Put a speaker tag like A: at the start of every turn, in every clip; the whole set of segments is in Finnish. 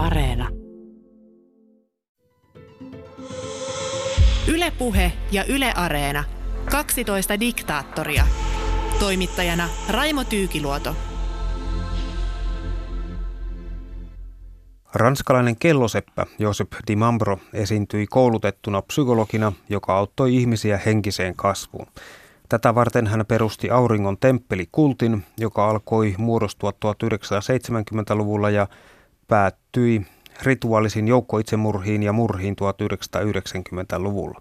A: Areena.
B: Ylepuhe ja Yle Areena. 12 diktaattoria. Toimittajana Raimo Tyykiluoto.
C: Ranskalainen kelloseppä Josep Di Mambro esiintyi koulutettuna psykologina, joka auttoi ihmisiä henkiseen kasvuun. Tätä varten hän perusti Auringon temppelikultin, joka alkoi muodostua 1970-luvulla ja päättyi rituaalisiin joukkoitsemurhiin ja murhiin 1990-luvulla.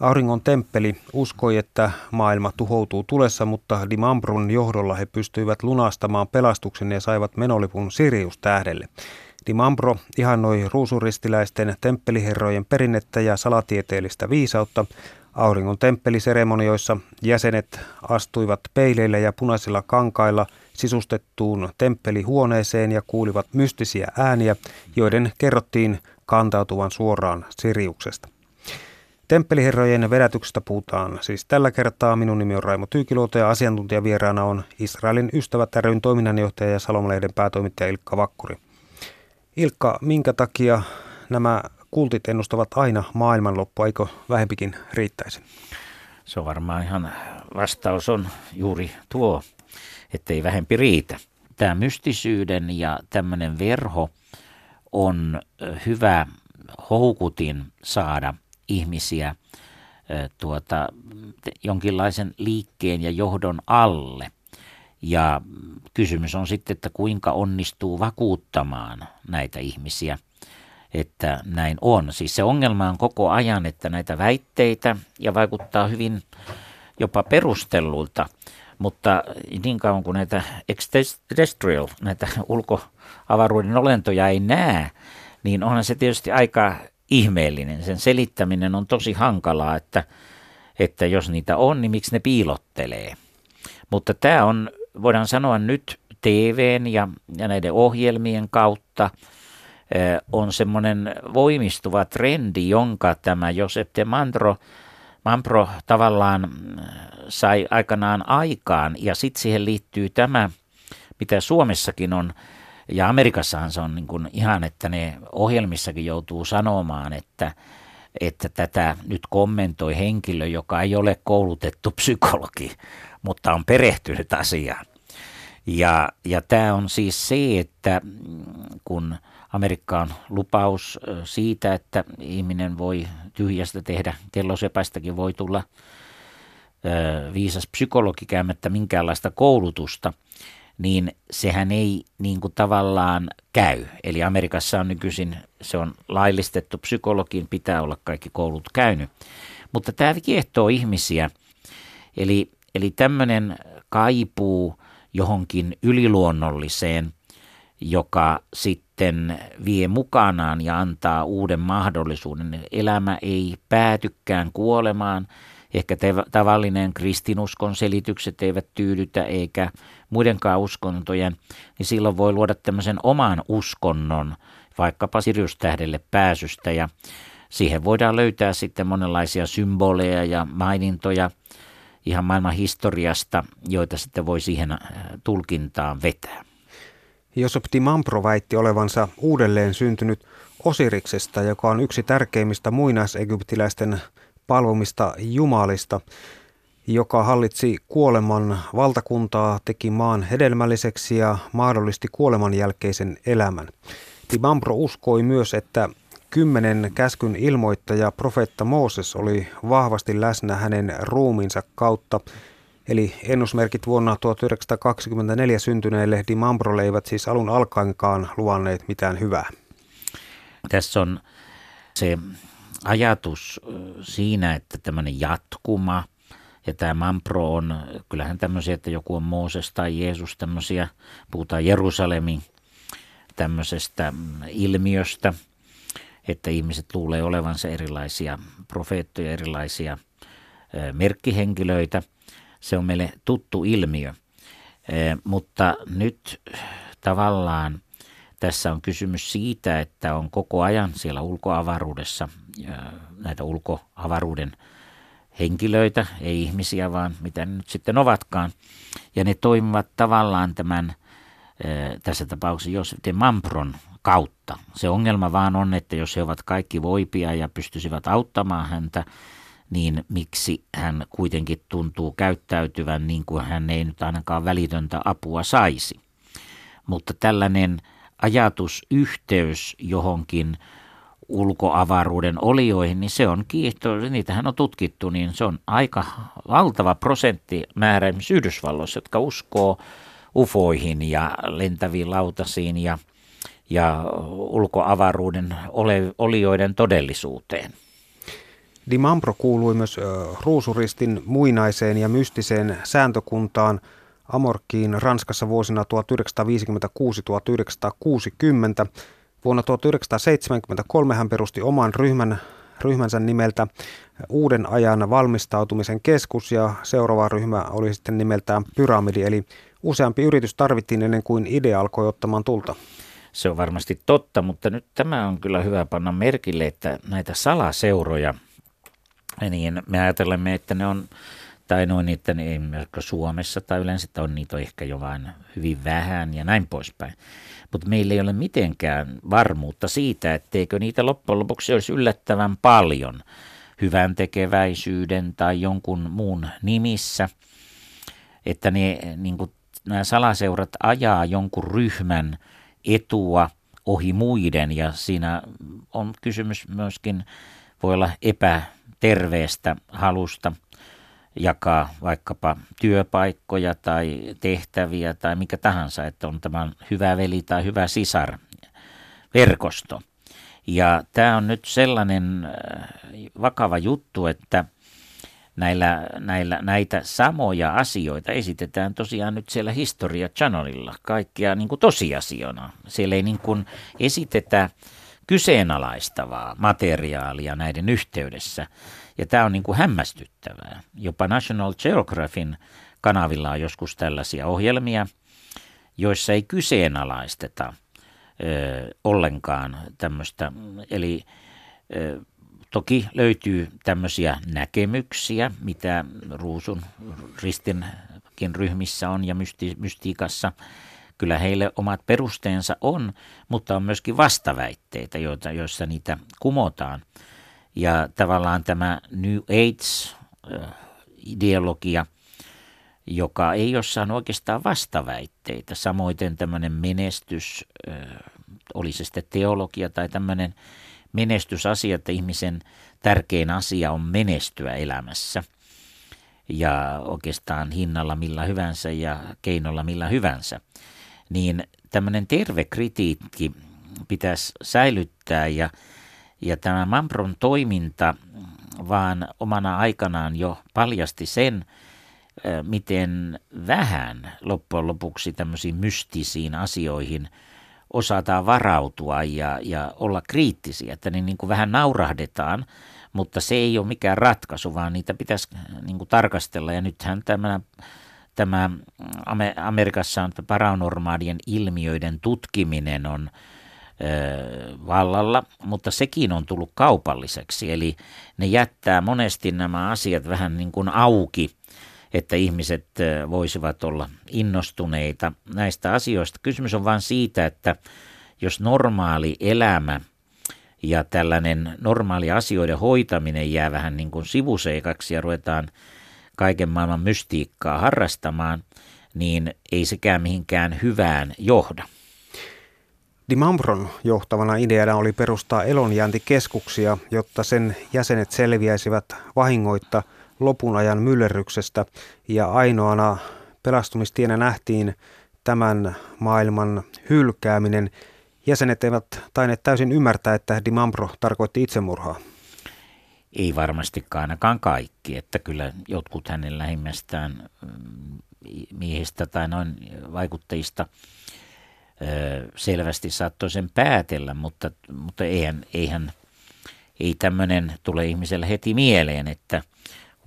C: Auringon temppeli uskoi, että maailma tuhoutuu tulessa, mutta Dimambrun johdolla he pystyivät lunastamaan pelastuksen ja saivat menolipun Sirius-tähdelle. Dimambro ihannoi ruusuristiläisten temppeliherrojen perinnettä ja salatieteellistä viisautta. Auringon temppeliseremonioissa jäsenet astuivat peileillä ja punaisilla kankailla sisustettuun temppelihuoneeseen ja kuulivat mystisiä ääniä, joiden kerrottiin kantautuvan suoraan Siriuksesta. Temppeliherrojen vedätyksestä puhutaan siis tällä kertaa. Minun nimi on Raimo Tyykiluoto ja asiantuntijavieraana on Israelin ystävät ryn toiminnanjohtaja ja Salomalehden päätoimittaja Ilkka Vakkuri. Ilkka, minkä takia nämä kultit ennustavat aina maailmanloppua, eikö vähempikin riittäisi?
D: Se on varmaan ihan, vastaus on juuri tuo, ettei vähempi riitä. Tämä mystisyyden ja tämmöinen verho on hyvä houkutin saada ihmisiä tuota, jonkinlaisen liikkeen ja johdon alle. Ja kysymys on sitten, että kuinka onnistuu vakuuttamaan näitä ihmisiä, että näin on. Siis se ongelma on koko ajan, että näitä väitteitä ja vaikuttaa hyvin jopa perustellulta, mutta niin kauan kuin näitä extraterrestrial, näitä ulkoavaruuden olentoja ei näe, niin onhan se tietysti aika ihmeellinen. Sen selittäminen on tosi hankalaa, että, että jos niitä on, niin miksi ne piilottelee. Mutta tämä on, voidaan sanoa nyt TVn ja, ja näiden ohjelmien kautta on semmoinen voimistuva trendi, jonka tämä Josep de Mandro, Mampro tavallaan sai aikanaan aikaan. Ja sitten siihen liittyy tämä, mitä Suomessakin on ja Amerikassahan se on niin kuin ihan, että ne ohjelmissakin joutuu sanomaan, että, että tätä nyt kommentoi henkilö, joka ei ole koulutettu psykologi, mutta on perehtynyt asiaan. Ja, ja tämä on siis se, että kun Amerikka on lupaus siitä, että ihminen voi tyhjästä tehdä, kellosepästäkin voi tulla viisas psykologi käymättä minkäänlaista koulutusta – niin sehän ei niin kuin tavallaan käy. Eli Amerikassa on nykyisin, se on laillistettu, psykologin pitää olla kaikki koulut käynyt. Mutta tämä kiehtoo ihmisiä. Eli, eli tämmöinen kaipuu johonkin yliluonnolliseen, joka sitten vie mukanaan ja antaa uuden mahdollisuuden. Elämä ei päätykään kuolemaan, ehkä tavallinen kristinuskon selitykset eivät tyydytä eikä muidenkaan uskontojen, niin silloin voi luoda tämmöisen oman uskonnon, vaikkapa Sirius-tähdelle pääsystä ja siihen voidaan löytää sitten monenlaisia symboleja ja mainintoja ihan maailman historiasta, joita sitten voi siihen äh, tulkintaan vetää.
C: Josep Di Mampro väitti olevansa uudelleen syntynyt Osiriksesta, joka on yksi tärkeimmistä muinaisegyptiläisten palvomista jumalista joka hallitsi kuoleman valtakuntaa, teki maan hedelmälliseksi ja mahdollisti kuoleman jälkeisen elämän. Tibambro uskoi myös, että kymmenen käskyn ilmoittaja profeetta Mooses oli vahvasti läsnä hänen ruumiinsa kautta, eli ennusmerkit vuonna 1924 syntyneelle Dimambrolle eivät siis alun alkaenkaan luvanneet mitään hyvää.
D: Tässä on se ajatus siinä, että tämmöinen jatkuma – ja tämä Mampro on, kyllähän tämmöisiä, että joku on Mooses tai Jeesus, tämmöisiä, puhutaan Jerusalemin tämmöisestä ilmiöstä, että ihmiset luulee olevansa erilaisia profeettoja, erilaisia merkkihenkilöitä. Se on meille tuttu ilmiö. Mutta nyt tavallaan tässä on kysymys siitä, että on koko ajan siellä ulkoavaruudessa näitä ulkoavaruuden henkilöitä, ei ihmisiä, vaan mitä ne nyt sitten ovatkaan. Ja ne toimivat tavallaan tämän, tässä tapauksessa Josef de Mampron kautta. Se ongelma vaan on, että jos he ovat kaikki voipia ja pystyisivät auttamaan häntä, niin miksi hän kuitenkin tuntuu käyttäytyvän niin kuin hän ei nyt ainakaan välitöntä apua saisi. Mutta tällainen ajatusyhteys johonkin ulkoavaruuden olioihin, niin se on kiihto, niitähän on tutkittu, niin se on aika valtava prosenttimäärä esimerkiksi Yhdysvalloissa, jotka uskoo ufoihin ja lentäviin lautasiin ja, ja ulkoavaruuden ole, olioiden todellisuuteen.
C: Dimambro kuului myös ruusuristin muinaiseen ja mystiseen sääntökuntaan Amorkkiin Ranskassa vuosina 1956-1960. Vuonna 1973 hän perusti oman ryhmän, ryhmänsä nimeltä Uuden ajan valmistautumisen keskus ja seuraava ryhmä oli sitten nimeltään Pyramidi, eli useampi yritys tarvittiin ennen kuin idea alkoi ottamaan tulta.
D: Se on varmasti totta, mutta nyt tämä on kyllä hyvä panna merkille, että näitä salaseuroja, niin me ajattelemme, että ne on tai noin, että ne ei Suomessa tai yleensä on niitä ehkä jo vain hyvin vähän ja näin poispäin. Mutta meillä ei ole mitenkään varmuutta siitä, etteikö niitä loppujen lopuksi olisi yllättävän paljon hyvän tekeväisyyden tai jonkun muun nimissä, että ne, niin kuin, nämä salaseurat ajaa jonkun ryhmän etua ohi muiden ja siinä on kysymys myöskin, voi olla epäterveestä halusta jakaa vaikkapa työpaikkoja tai tehtäviä tai mikä tahansa, että on tämä hyvä veli tai hyvä sisar verkosto. Ja tämä on nyt sellainen äh, vakava juttu, että näillä, näillä, näitä samoja asioita esitetään tosiaan nyt siellä Historia Channelilla kaikkia niin kuin tosiasiona. Siellä ei niin kuin esitetä kyseenalaistavaa materiaalia näiden yhteydessä. Ja tämä on niin kuin hämmästyttävää. Jopa National Geographicin kanavilla on joskus tällaisia ohjelmia, joissa ei kyseenalaisteta ö, ollenkaan tämmöistä. Eli ö, toki löytyy tämmöisiä näkemyksiä, mitä ruusun ristinkin ryhmissä on ja mysti, mystiikassa. Kyllä heille omat perusteensa on, mutta on myöskin vastaväitteitä, joita, joissa niitä kumotaan. Ja tavallaan tämä New Age-ideologia, joka ei jossain oikeastaan vastaväitteitä. Samoin tämmöinen menestys, oli se sitten teologia tai tämmöinen menestysasia, että ihmisen tärkein asia on menestyä elämässä. Ja oikeastaan hinnalla millä hyvänsä ja keinolla millä hyvänsä. Niin tämmöinen terve kritiikki pitäisi säilyttää ja ja tämä Mambron toiminta vaan omana aikanaan jo paljasti sen, miten vähän loppujen lopuksi tämmöisiin mystisiin asioihin osataan varautua ja, ja olla kriittisiä, että ne niin kuin vähän naurahdetaan, mutta se ei ole mikään ratkaisu, vaan niitä pitäisi niin kuin tarkastella. Ja nythän tämä, tämä Amerikassa on paranormaalien ilmiöiden tutkiminen on vallalla, mutta sekin on tullut kaupalliseksi. Eli ne jättää monesti nämä asiat vähän niin kuin auki, että ihmiset voisivat olla innostuneita näistä asioista. Kysymys on vain siitä, että jos normaali elämä ja tällainen normaali asioiden hoitaminen jää vähän niin kuin sivuseikaksi ja ruvetaan kaiken maailman mystiikkaa harrastamaan, niin ei sekään mihinkään hyvään johda.
C: Dimambron johtavana ideana oli perustaa elonjääntikeskuksia, jotta sen jäsenet selviäisivät vahingoitta lopun ajan myllerryksestä ja ainoana pelastumistienä nähtiin tämän maailman hylkääminen. Jäsenet eivät tainneet täysin ymmärtää, että Dimambro tarkoitti itsemurhaa.
D: Ei varmastikaan ainakaan kaikki, että kyllä jotkut hänen lähimmästään mm, miehistä tai noin vaikutteista – selvästi saattoi sen päätellä, mutta, mutta eihän, eihän ei tämmöinen tule ihmiselle heti mieleen, että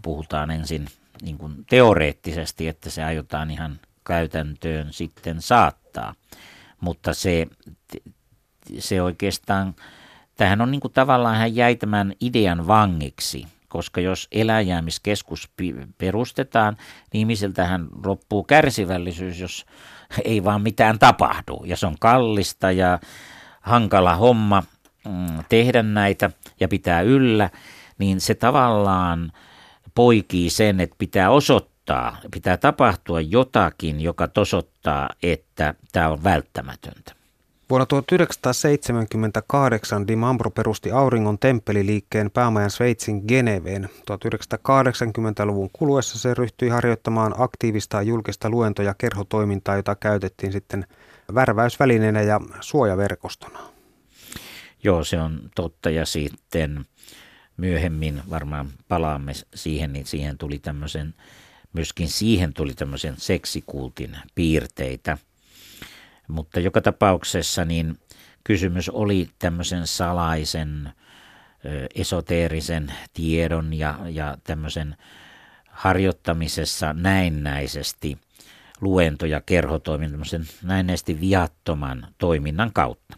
D: puhutaan ensin niin kuin teoreettisesti, että se aiotaan ihan käytäntöön sitten saattaa. Mutta se, se oikeastaan, tähän on niin kuin tavallaan hän jäi tämän idean vangiksi, koska jos eläjäämiskeskus perustetaan, niin ihmisiltähän loppuu kärsivällisyys, jos ei vaan mitään tapahdu. Ja se on kallista ja hankala homma mm, tehdä näitä ja pitää yllä, niin se tavallaan poikii sen, että pitää osoittaa, pitää tapahtua jotakin, joka tosottaa, että tämä on välttämätöntä.
C: Vuonna 1978 Di Mambro perusti Auringon temppeliliikkeen päämajan Sveitsin Geneveen. 1980-luvun kuluessa se ryhtyi harjoittamaan aktiivista julkista luento- ja kerhotoimintaa, jota käytettiin sitten värväysvälineenä ja suojaverkostona.
D: Joo, se on totta ja sitten myöhemmin varmaan palaamme siihen, niin siihen tuli tämmöisen, myöskin siihen tuli tämmöisen seksikultin piirteitä – mutta joka tapauksessa niin kysymys oli tämmöisen salaisen, esoteerisen tiedon ja, ja tämmöisen harjoittamisessa näennäisesti luento- ja kerhotoiminnan, näennäisesti viattoman toiminnan kautta.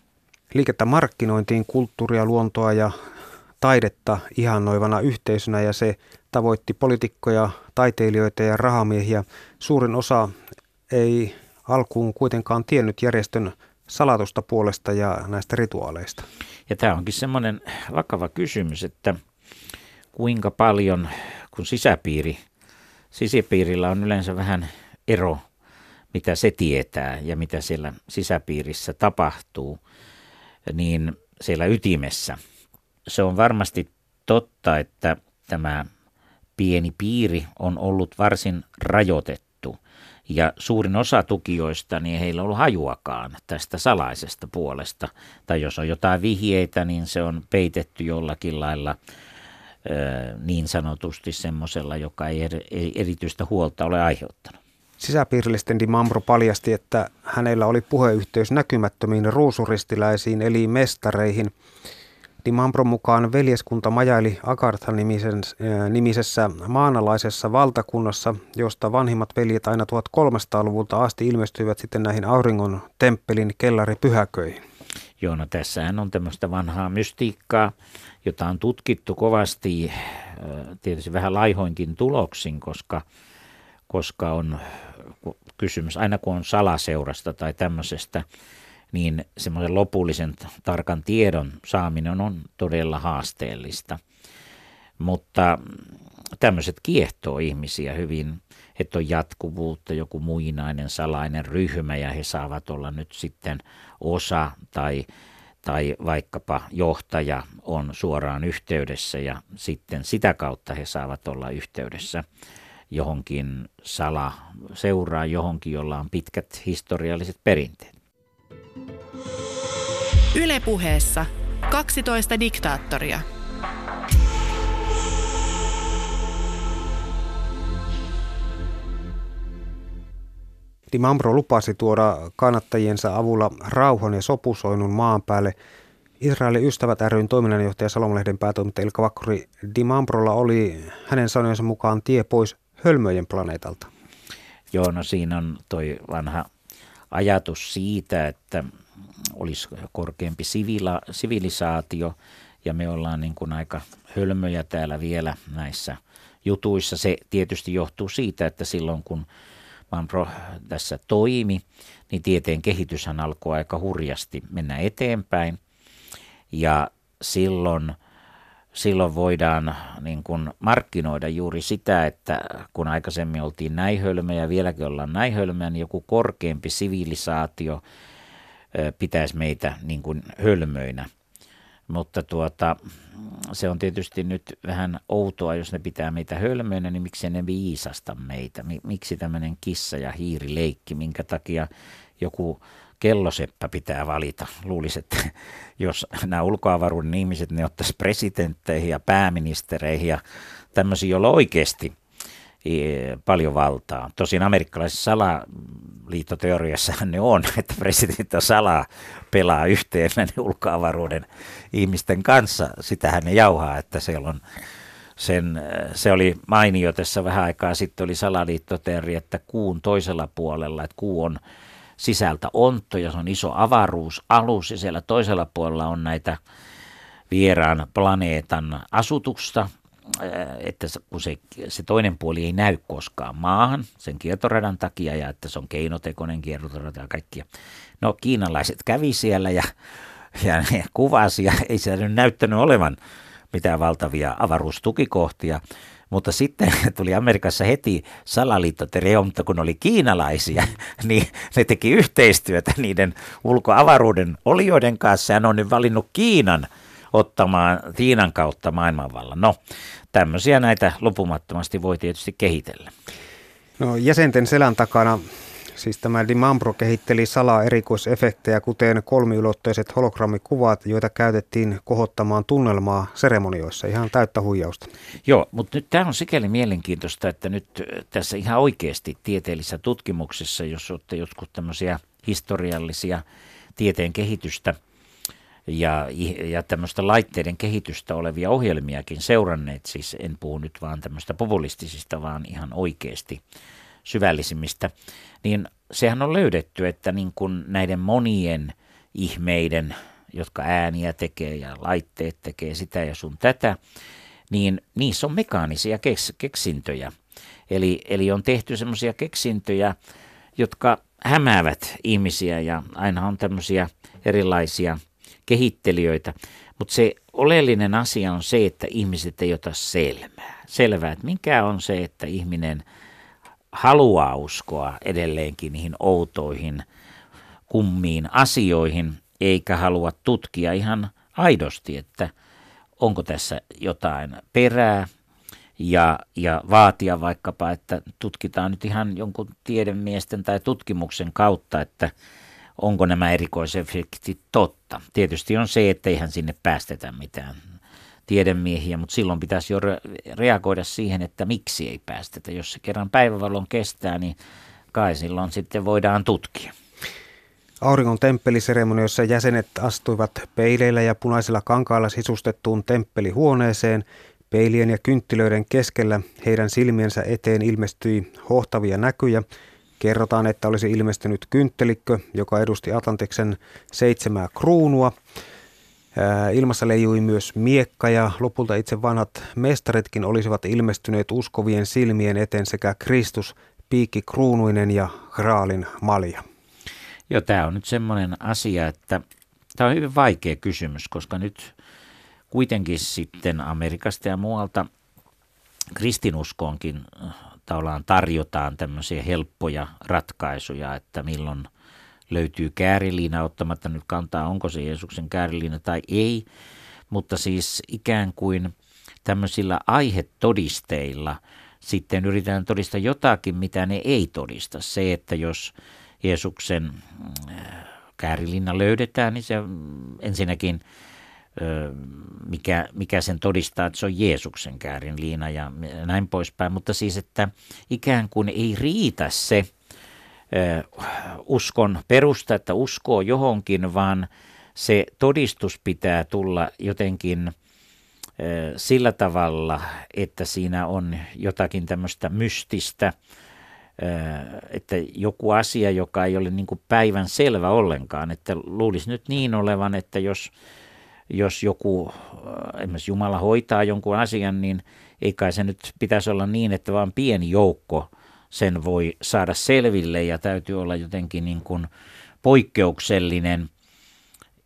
C: Liikettä markkinointiin kulttuuria, luontoa ja taidetta ihannoivana yhteisönä ja se tavoitti poliitikkoja, taiteilijoita ja rahamiehiä. Suurin osa ei alkuun kuitenkaan tiennyt järjestön salatusta puolesta ja näistä rituaaleista.
D: Ja tämä onkin semmoinen vakava kysymys, että kuinka paljon, kun sisäpiiri, sisäpiirillä on yleensä vähän ero, mitä se tietää ja mitä siellä sisäpiirissä tapahtuu, niin siellä ytimessä. Se on varmasti totta, että tämä pieni piiri on ollut varsin rajoitettu ja suurin osa tukijoista, niin heillä on ollut hajuakaan tästä salaisesta puolesta. Tai jos on jotain vihjeitä, niin se on peitetty jollakin lailla niin sanotusti semmoisella, joka ei erityistä huolta ole aiheuttanut.
C: Sisäpiirillisten Di Mambro paljasti, että hänellä oli puheyhteys näkymättömiin ruusuristiläisiin eli mestareihin – Mambron mukaan veljeskunta majaili Agartha nimisessä maanalaisessa valtakunnassa, josta vanhimmat veljet aina 1300-luvulta asti ilmestyivät sitten näihin auringon temppelin kellaripyhäköihin.
D: Joo, no tässähän on tämmöistä vanhaa mystiikkaa, jota on tutkittu kovasti, tietysti vähän laihoinkin tuloksin, koska, koska on kysymys, aina kun on salaseurasta tai tämmöisestä, niin semmoisen lopullisen tarkan tiedon saaminen on todella haasteellista. Mutta tämmöiset kiehtoo ihmisiä hyvin, että on jatkuvuutta, joku muinainen salainen ryhmä ja he saavat olla nyt sitten osa tai, tai vaikkapa johtaja on suoraan yhteydessä ja sitten sitä kautta he saavat olla yhteydessä johonkin sala, seuraa johonkin, jolla on pitkät historialliset perinteet.
B: Ylepuheessa 12 diktaattoria.
C: Di Mambro lupasi tuoda kannattajiensa avulla rauhan ja sopusoinnun maan päälle. Israelin ystävät ryn toiminnanjohtaja Salomalehden päätoimittaja Ilkka Vakkuri Di Mambrolla oli hänen sanojensa mukaan tie pois hölmöjen planeetalta.
D: Joo, no siinä on toi vanha ajatus siitä, että olisi korkeampi sivila, sivilisaatio ja me ollaan niin kuin aika hölmöjä täällä vielä näissä jutuissa. Se tietysti johtuu siitä, että silloin kun Manpro tässä toimi, niin tieteen kehityshän alkoi aika hurjasti mennä eteenpäin. Ja silloin, silloin voidaan niin kuin markkinoida juuri sitä, että kun aikaisemmin oltiin ja vieläkin ollaan näin hölmöjä, niin joku korkeampi sivilisaatio – pitäisi meitä niin kuin hölmöinä. Mutta tuota, se on tietysti nyt vähän outoa, jos ne pitää meitä hölmöinä, niin miksi ne viisasta meitä? Miksi tämmöinen kissa ja hiiri leikki, minkä takia joku kelloseppä pitää valita. Luulisin, että jos nämä ulkoavaruuden ihmiset, ne ottaisi presidentteihin ja pääministereihin ja tämmöisiä, joilla oikeasti – paljon valtaa. Tosin amerikkalaisessa salaliittoteoriassahan ne on, että presidentti salaa pelaa yhteen näiden ulkoavaruuden ihmisten kanssa. Sitähän ne jauhaa, että siellä on sen, se oli mainio tässä vähän aikaa sitten oli salaliittoteoria, että kuun toisella puolella, että kuu on sisältä ontto ja se on iso avaruusalus ja siellä toisella puolella on näitä vieraan planeetan asutusta että kun se, se toinen puoli ei näy koskaan maahan sen kiertoradan takia ja että se on keinotekoinen kiertorata ja kaikkia. No kiinalaiset kävi siellä ja ja ne kuvasi ja ei se nyt näyttänyt olevan mitään valtavia avaruustukikohtia. Mutta sitten tuli Amerikassa heti salaliittoteria, mutta kun oli kiinalaisia, niin ne teki yhteistyötä niiden ulkoavaruuden olioiden kanssa ja ne on nyt valinnut Kiinan ottamaan Kiinan kautta maailmanvallan. No, tämmöisiä näitä lopumattomasti voi tietysti kehitellä.
C: No, jäsenten selän takana Siis tämä Dimambro kehitteli salaa erikoisefektejä, kuten kolmiulotteiset hologrammikuvat, joita käytettiin kohottamaan tunnelmaa seremonioissa. Ihan täyttä huijausta.
D: Joo, mutta nyt tämä on sikäli mielenkiintoista, että nyt tässä ihan oikeasti tieteellisessä tutkimuksessa, jos olette jotkut tämmöisiä historiallisia tieteen kehitystä ja, ja tämmöistä laitteiden kehitystä olevia ohjelmiakin seuranneet, siis en puhu nyt vaan tämmöistä populistisista, vaan ihan oikeasti syvällisimmistä, niin sehän on löydetty, että niin kuin näiden monien ihmeiden, jotka ääniä tekee ja laitteet tekee sitä ja sun tätä, niin niissä on mekaanisia keks, keksintöjä. Eli, eli on tehty semmoisia keksintöjä, jotka hämäävät ihmisiä ja aina on tämmöisiä erilaisia kehittelijöitä. Mutta se oleellinen asia on se, että ihmiset ei ota selvää. Selvää, että mikä on se, että ihminen – haluaa uskoa edelleenkin niihin outoihin, kummiin asioihin, eikä halua tutkia ihan aidosti, että onko tässä jotain perää ja, ja vaatia vaikkapa, että tutkitaan nyt ihan jonkun tiedemiesten tai tutkimuksen kautta, että onko nämä erikoisefektit totta. Tietysti on se, että eihän sinne päästetä mitään tiedemiehiä, mutta silloin pitäisi jo reagoida siihen, että miksi ei päästetä. Jos se kerran päivävalon kestää, niin kai silloin sitten voidaan tutkia.
C: Auringon temppeliseremonioissa jäsenet astuivat peileillä ja punaisilla kankailla sisustettuun temppelihuoneeseen. Peilien ja kynttilöiden keskellä heidän silmiensä eteen ilmestyi hohtavia näkyjä. Kerrotaan, että olisi ilmestynyt kynttelikkö, joka edusti Atlantiksen seitsemää kruunua. Ilmassa leijui myös miekka ja lopulta itse vanhat mestaritkin olisivat ilmestyneet uskovien silmien eteen sekä Kristus, piikki kruunuinen ja graalin malja.
D: Joo, tämä on nyt semmoinen asia, että tämä on hyvin vaikea kysymys, koska nyt kuitenkin sitten Amerikasta ja muualta kristinuskoonkin tavallaan tarjotaan tämmöisiä helppoja ratkaisuja, että milloin – löytyy kääriliina, ottamatta nyt kantaa, onko se Jeesuksen kääriliina tai ei, mutta siis ikään kuin tämmöisillä aihetodisteilla sitten yritetään todistaa jotakin, mitä ne ei todista. Se, että jos Jeesuksen äh, kääriliina löydetään, niin se ensinnäkin mikä, mikä sen todistaa, että se on Jeesuksen käärinliina ja näin poispäin. Mutta siis, että ikään kuin ei riitä se, uskon perusta, että uskoo johonkin, vaan se todistus pitää tulla jotenkin sillä tavalla, että siinä on jotakin tämmöistä mystistä, että joku asia, joka ei ole niin päivän selvä ollenkaan, että luulisi nyt niin olevan, että jos, jos joku, esimerkiksi Jumala hoitaa jonkun asian, niin ei kai se nyt pitäisi olla niin, että vaan pieni joukko sen voi saada selville ja täytyy olla jotenkin niin kuin poikkeuksellinen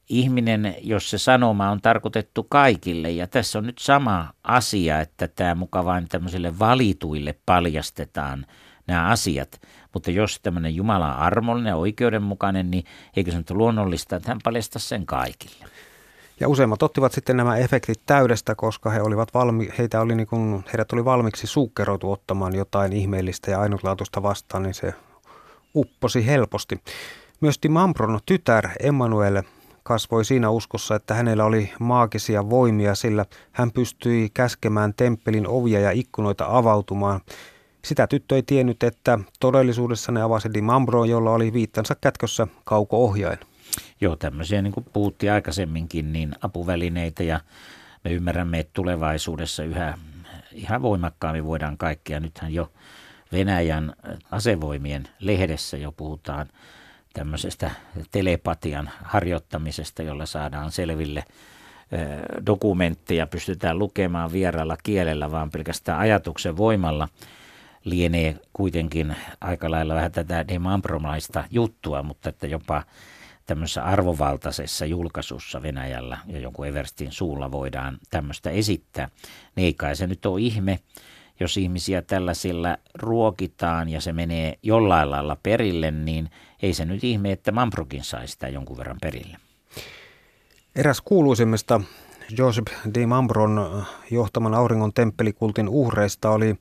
D: ihminen, jos se sanoma on tarkoitettu kaikille. Ja tässä on nyt sama asia, että tämä muka vain tämmöisille valituille paljastetaan nämä asiat. Mutta jos tämmöinen Jumala on armollinen ja oikeudenmukainen, niin eikö se nyt luonnollista, että hän paljastaa sen kaikille?
C: Ja useimmat ottivat sitten nämä efektit täydestä, koska he olivat valmi, heitä oli niin kuin, heidät oli valmiiksi suukkeroitu ottamaan jotain ihmeellistä ja ainutlaatuista vastaan, niin se upposi helposti. Myös Dimambron tytär Emmanuel kasvoi siinä uskossa, että hänellä oli maagisia voimia, sillä hän pystyi käskemään temppelin ovia ja ikkunoita avautumaan. Sitä tyttö ei tiennyt, että todellisuudessa ne avasi Dimambro, jolla oli viittansa kätkössä kauko-ohjain.
D: Joo, tämmöisiä niin kuin puhuttiin aikaisemminkin, niin apuvälineitä ja me ymmärrämme, että tulevaisuudessa yhä ihan voimakkaammin voidaan kaikkea. Nythän jo Venäjän asevoimien lehdessä jo puhutaan tämmöisestä telepatian harjoittamisesta, jolla saadaan selville dokumentteja, pystytään lukemaan vieraalla kielellä, vaan pelkästään ajatuksen voimalla lienee kuitenkin aika lailla vähän tätä demambromaista juttua, mutta että jopa tämmöisessä arvovaltaisessa julkaisussa Venäjällä ja jonkun Everstin suulla voidaan tämmöistä esittää, niin ei kai se nyt ole ihme, jos ihmisiä tällaisilla ruokitaan ja se menee jollain lailla perille, niin ei se nyt ihme, että Mamprokin sai sitä jonkun verran perille.
C: Eräs kuuluisimmista Joseph D. Mambron johtaman auringon temppelikultin uhreista oli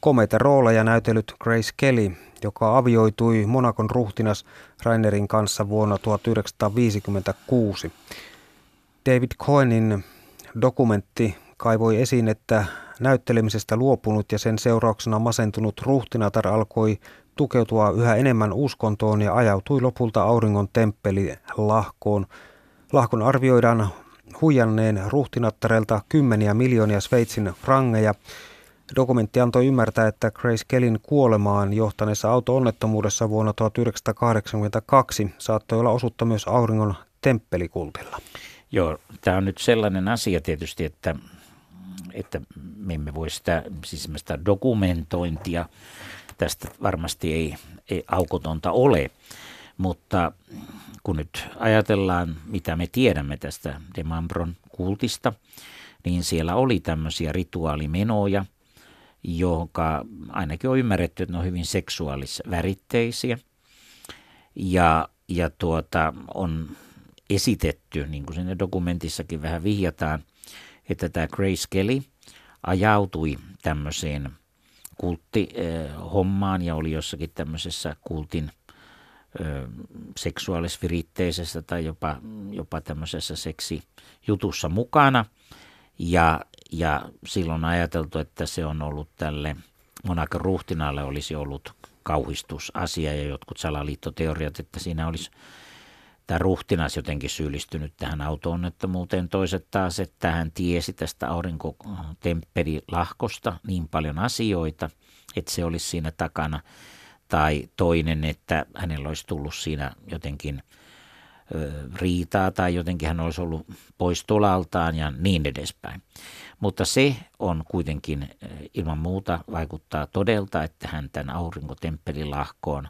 C: komeita rooleja näytellyt Grace Kelly, joka avioitui Monakon ruhtinas Rainerin kanssa vuonna 1956. David Cohenin dokumentti kaivoi esiin, että näyttelemisestä luopunut ja sen seurauksena masentunut ruhtinatar alkoi tukeutua yhä enemmän uskontoon ja ajautui lopulta auringon temppeli lahkoon. Lahkon arvioidaan huijanneen ruhtinattarelta kymmeniä miljoonia Sveitsin frangeja. Dokumentti antoi ymmärtää, että Grace Kellin kuolemaan johtaneessa auto-onnettomuudessa vuonna 1982 saattoi olla osuutta myös auringon temppelikultilla.
D: Joo, tämä on nyt sellainen asia tietysti, että, että me emme voi sitä, siis sitä dokumentointia tästä varmasti ei, ei aukotonta ole, mutta kun nyt ajatellaan, mitä me tiedämme tästä Demambron kultista, niin siellä oli tämmöisiä rituaalimenoja, joka ainakin on ymmärretty, että ne on hyvin seksuaalisväritteisiä. Ja, ja tuota, on esitetty, niin kuin sinne dokumentissakin vähän vihjataan, että tämä Grace Kelly ajautui tämmöiseen kulttihommaan ja oli jossakin tämmöisessä kultin – seksuaalisviritteisessä tai jopa, jopa tämmöisessä seksijutussa mukana. Ja, ja silloin ajateltu, että se on ollut tälle Monakon ruhtinaalle olisi ollut kauhistusasia ja jotkut salaliittoteoriat, että siinä olisi tämä ruhtinas jotenkin syyllistynyt tähän auto-onnettomuuteen. Toiset taas, että hän tiesi tästä aurinkotemppelilahkosta niin paljon asioita, että se olisi siinä takana – tai toinen, että hänellä olisi tullut siinä jotenkin riitaa tai jotenkin hän olisi ollut pois tolaltaan ja niin edespäin. Mutta se on kuitenkin ilman muuta vaikuttaa todelta, että hän tämän aurinkotemppelilahkoon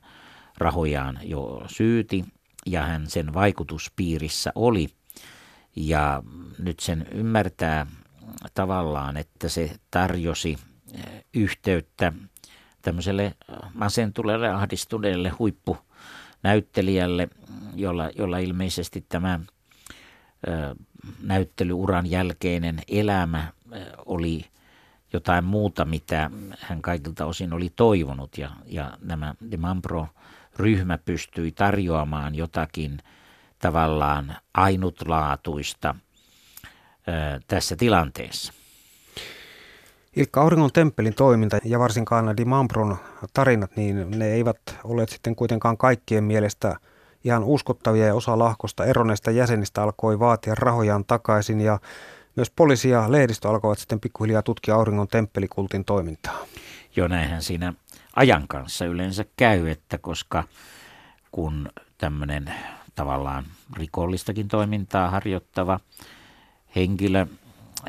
D: rahojaan jo syyti ja hän sen vaikutuspiirissä oli. Ja nyt sen ymmärtää tavallaan, että se tarjosi yhteyttä tämmöiselle masentuneelle, ahdistuneelle huippunäyttelijälle, jolla, jolla ilmeisesti tämä näyttelyuran jälkeinen elämä oli jotain muuta, mitä hän kaikilta osin oli toivonut. Ja, ja nämä De Mambro-ryhmä pystyi tarjoamaan jotakin tavallaan ainutlaatuista tässä tilanteessa.
C: Ilkka Auringon temppelin toiminta ja varsinkaan Di Mambron tarinat, niin ne eivät ole sitten kuitenkaan kaikkien mielestä ihan uskottavia ja osa lahkosta eronneista jäsenistä alkoi vaatia rahojaan takaisin ja myös poliisi ja lehdistö alkoivat sitten pikkuhiljaa tutkia Auringon temppelikultin toimintaa.
D: Joo, näinhän siinä ajan kanssa yleensä käy, että koska kun tämmöinen tavallaan rikollistakin toimintaa harjoittava henkilö,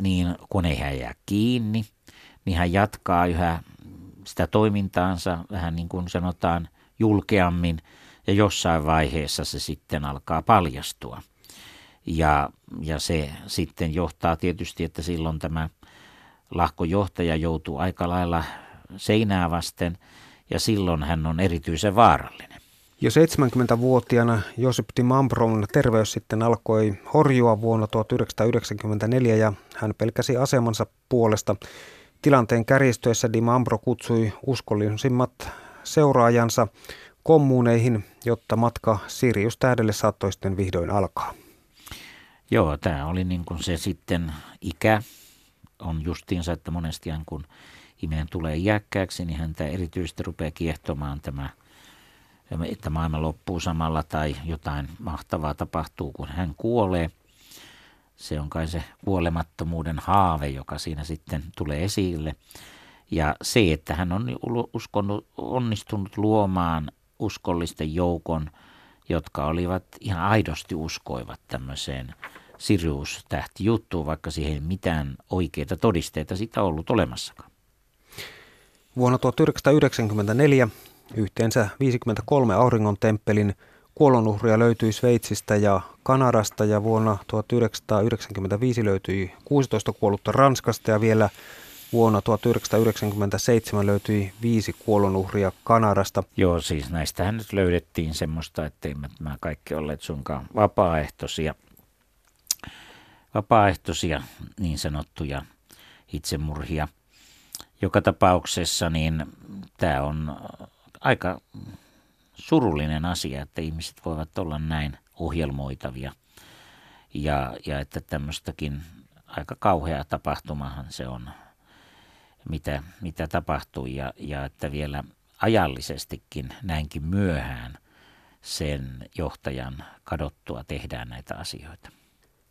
D: niin kun ei hän jää kiinni, niin hän jatkaa yhä sitä toimintaansa vähän niin kuin sanotaan julkeammin ja jossain vaiheessa se sitten alkaa paljastua. Ja, ja se sitten johtaa tietysti, että silloin tämä lahkojohtaja joutuu aika lailla seinää vasten ja silloin hän on erityisen vaarallinen.
C: Jo 70-vuotiaana Josep Di Mambron terveys sitten alkoi horjua vuonna 1994 ja hän pelkäsi asemansa puolesta. Tilanteen kärjistyessä Di Mambro kutsui uskollisimmat seuraajansa kommuneihin, jotta matka Sirius tähdelle saattoi sitten vihdoin alkaa.
D: Joo, tämä oli niin kuin se sitten ikä on justiinsa, että monesti kun ihminen tulee iäkkääksi, niin häntä erityisesti rupeaa kiehtomaan tämä, että maailma loppuu samalla tai jotain mahtavaa tapahtuu, kun hän kuolee – se on kai se kuolemattomuuden haave, joka siinä sitten tulee esille. Ja se, että hän on uskonut, onnistunut luomaan uskollisten joukon, jotka olivat ihan aidosti uskoivat tämmöiseen Sirius-tähti-juttuun, vaikka siihen ei mitään oikeita todisteita sitä ollut olemassakaan.
C: Vuonna 1994 yhteensä 53 auringon temppelin kuolonuhria löytyi Sveitsistä ja Kanadasta ja vuonna 1995 löytyi 16 kuollutta Ranskasta ja vielä vuonna 1997 löytyi viisi kuolonuhria Kanadasta.
D: Joo, siis näistähän nyt löydettiin semmoista, ettei mä kaikki olleet sunkaan vapaaehtoisia, vapaaehtoisia niin sanottuja itsemurhia. Joka tapauksessa niin tämä on aika surullinen asia, että ihmiset voivat olla näin ohjelmoitavia ja, ja että tämmöistäkin aika kauhea tapahtumahan se on, mitä, mitä tapahtui ja, ja että vielä ajallisestikin näinkin myöhään sen johtajan kadottua tehdään näitä asioita.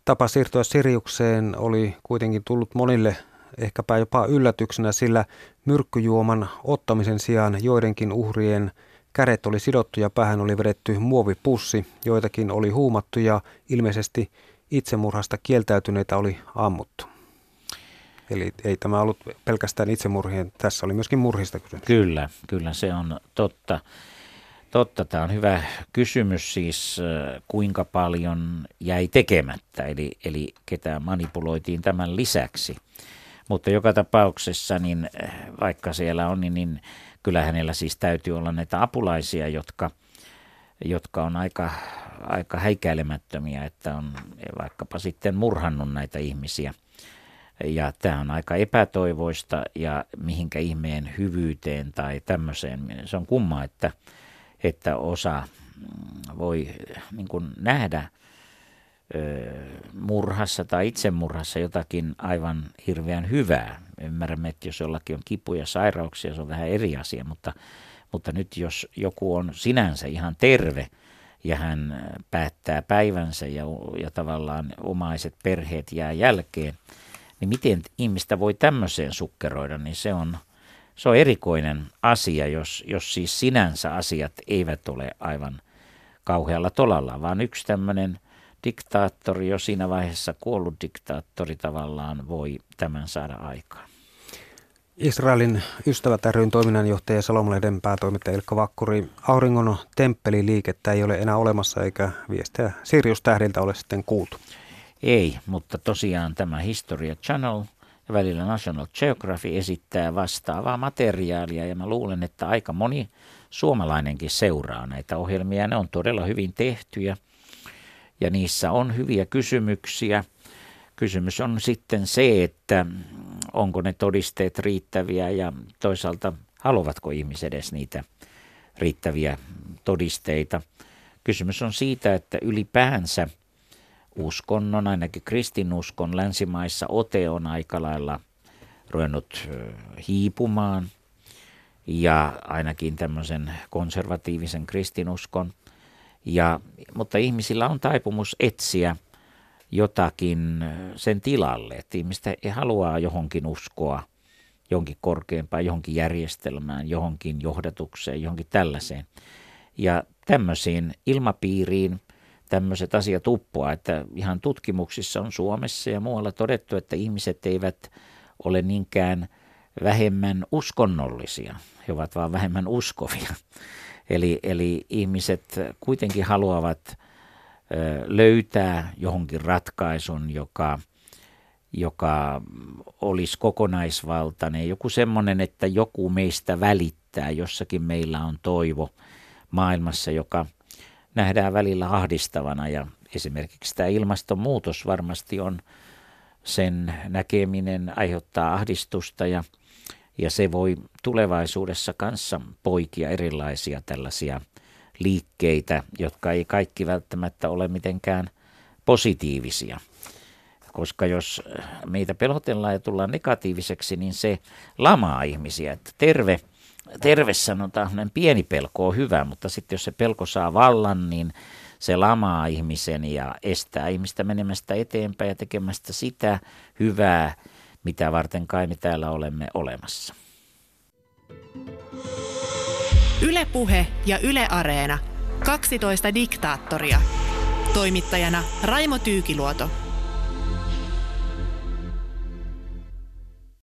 C: Tapa siirtyä Siriukseen oli kuitenkin tullut monille ehkäpä jopa yllätyksenä, sillä myrkkyjuoman ottamisen sijaan joidenkin uhrien kädet oli sidottu ja päähän oli vedetty muovipussi, joitakin oli huumattu ja ilmeisesti itsemurhasta kieltäytyneitä oli ammuttu. Eli ei tämä ollut pelkästään itsemurhien, tässä oli myöskin murhista kysymys.
D: Kyllä, kyllä se on totta. Totta, tämä on hyvä kysymys siis, äh, kuinka paljon jäi tekemättä, eli, eli ketä manipuloitiin tämän lisäksi. Mutta joka tapauksessa, niin äh, vaikka siellä on, niin, niin kyllä hänellä siis täytyy olla näitä apulaisia, jotka, jotka on aika, aika häikäilemättömiä, että on vaikkapa sitten murhannut näitä ihmisiä. Ja tämä on aika epätoivoista ja mihinkä ihmeen hyvyyteen tai tämmöiseen. Se on kumma, että, että osa mm, voi niin kuin nähdä murhassa tai itsemurhassa jotakin aivan hirveän hyvää. Ymmärrämme, että jos jollakin on kipuja ja sairauksia, se on vähän eri asia, mutta, mutta nyt jos joku on sinänsä ihan terve ja hän päättää päivänsä ja, ja tavallaan omaiset perheet jää jälkeen, niin miten ihmistä voi tämmöiseen sukkeroida, niin se on, se on erikoinen asia, jos, jos siis sinänsä asiat eivät ole aivan kauhealla tolalla, vaan yksi tämmöinen diktaattori, jo siinä vaiheessa kuollut diktaattori tavallaan voi tämän saada aikaan.
C: Israelin ystävät ryn toiminnanjohtaja Salomalehden päätoimittaja Ilkka Vakkuri. Auringon temppeliliikettä ei ole enää olemassa eikä viestejä Sirius-tähdiltä ole sitten kuultu.
D: Ei, mutta tosiaan tämä Historia Channel ja välillä National Geography esittää vastaavaa materiaalia ja mä luulen, että aika moni suomalainenkin seuraa näitä ohjelmia. Ne on todella hyvin tehtyjä ja niissä on hyviä kysymyksiä. Kysymys on sitten se, että onko ne todisteet riittäviä ja toisaalta haluavatko ihmiset edes niitä riittäviä todisteita. Kysymys on siitä, että ylipäänsä uskonnon, ainakin kristinuskon länsimaissa ote on aika lailla ruvennut hiipumaan ja ainakin tämmöisen konservatiivisen kristinuskon – ja, mutta ihmisillä on taipumus etsiä jotakin sen tilalle, että ihmistä ei halua johonkin uskoa, jonkin korkeampaan, johonkin järjestelmään, johonkin johdatukseen, johonkin tällaiseen. Ja tämmöisiin ilmapiiriin tämmöiset asiat uppoa, että ihan tutkimuksissa on Suomessa ja muualla todettu, että ihmiset eivät ole niinkään vähemmän uskonnollisia, he ovat vaan vähemmän uskovia. Eli, eli ihmiset kuitenkin haluavat löytää johonkin ratkaisun, joka, joka olisi kokonaisvaltainen. Joku semmoinen, että joku meistä välittää, jossakin meillä on toivo maailmassa, joka nähdään välillä ahdistavana. Ja esimerkiksi tämä ilmastonmuutos varmasti on sen näkeminen aiheuttaa ahdistusta ja ja se voi tulevaisuudessa kanssa poikia erilaisia tällaisia liikkeitä, jotka ei kaikki välttämättä ole mitenkään positiivisia. Koska jos meitä pelotellaan ja tullaan negatiiviseksi, niin se lamaa ihmisiä. Että terve, terve sanotaan, pieni pelko on hyvä, mutta sitten jos se pelko saa vallan, niin se lamaa ihmisen ja estää ihmistä menemästä eteenpäin ja tekemästä sitä hyvää, mitä varten kai me täällä olemme olemassa.
B: Ylepuhe ja Yle Areena. 12 diktaattoria. Toimittajana Raimo Tyykiluoto.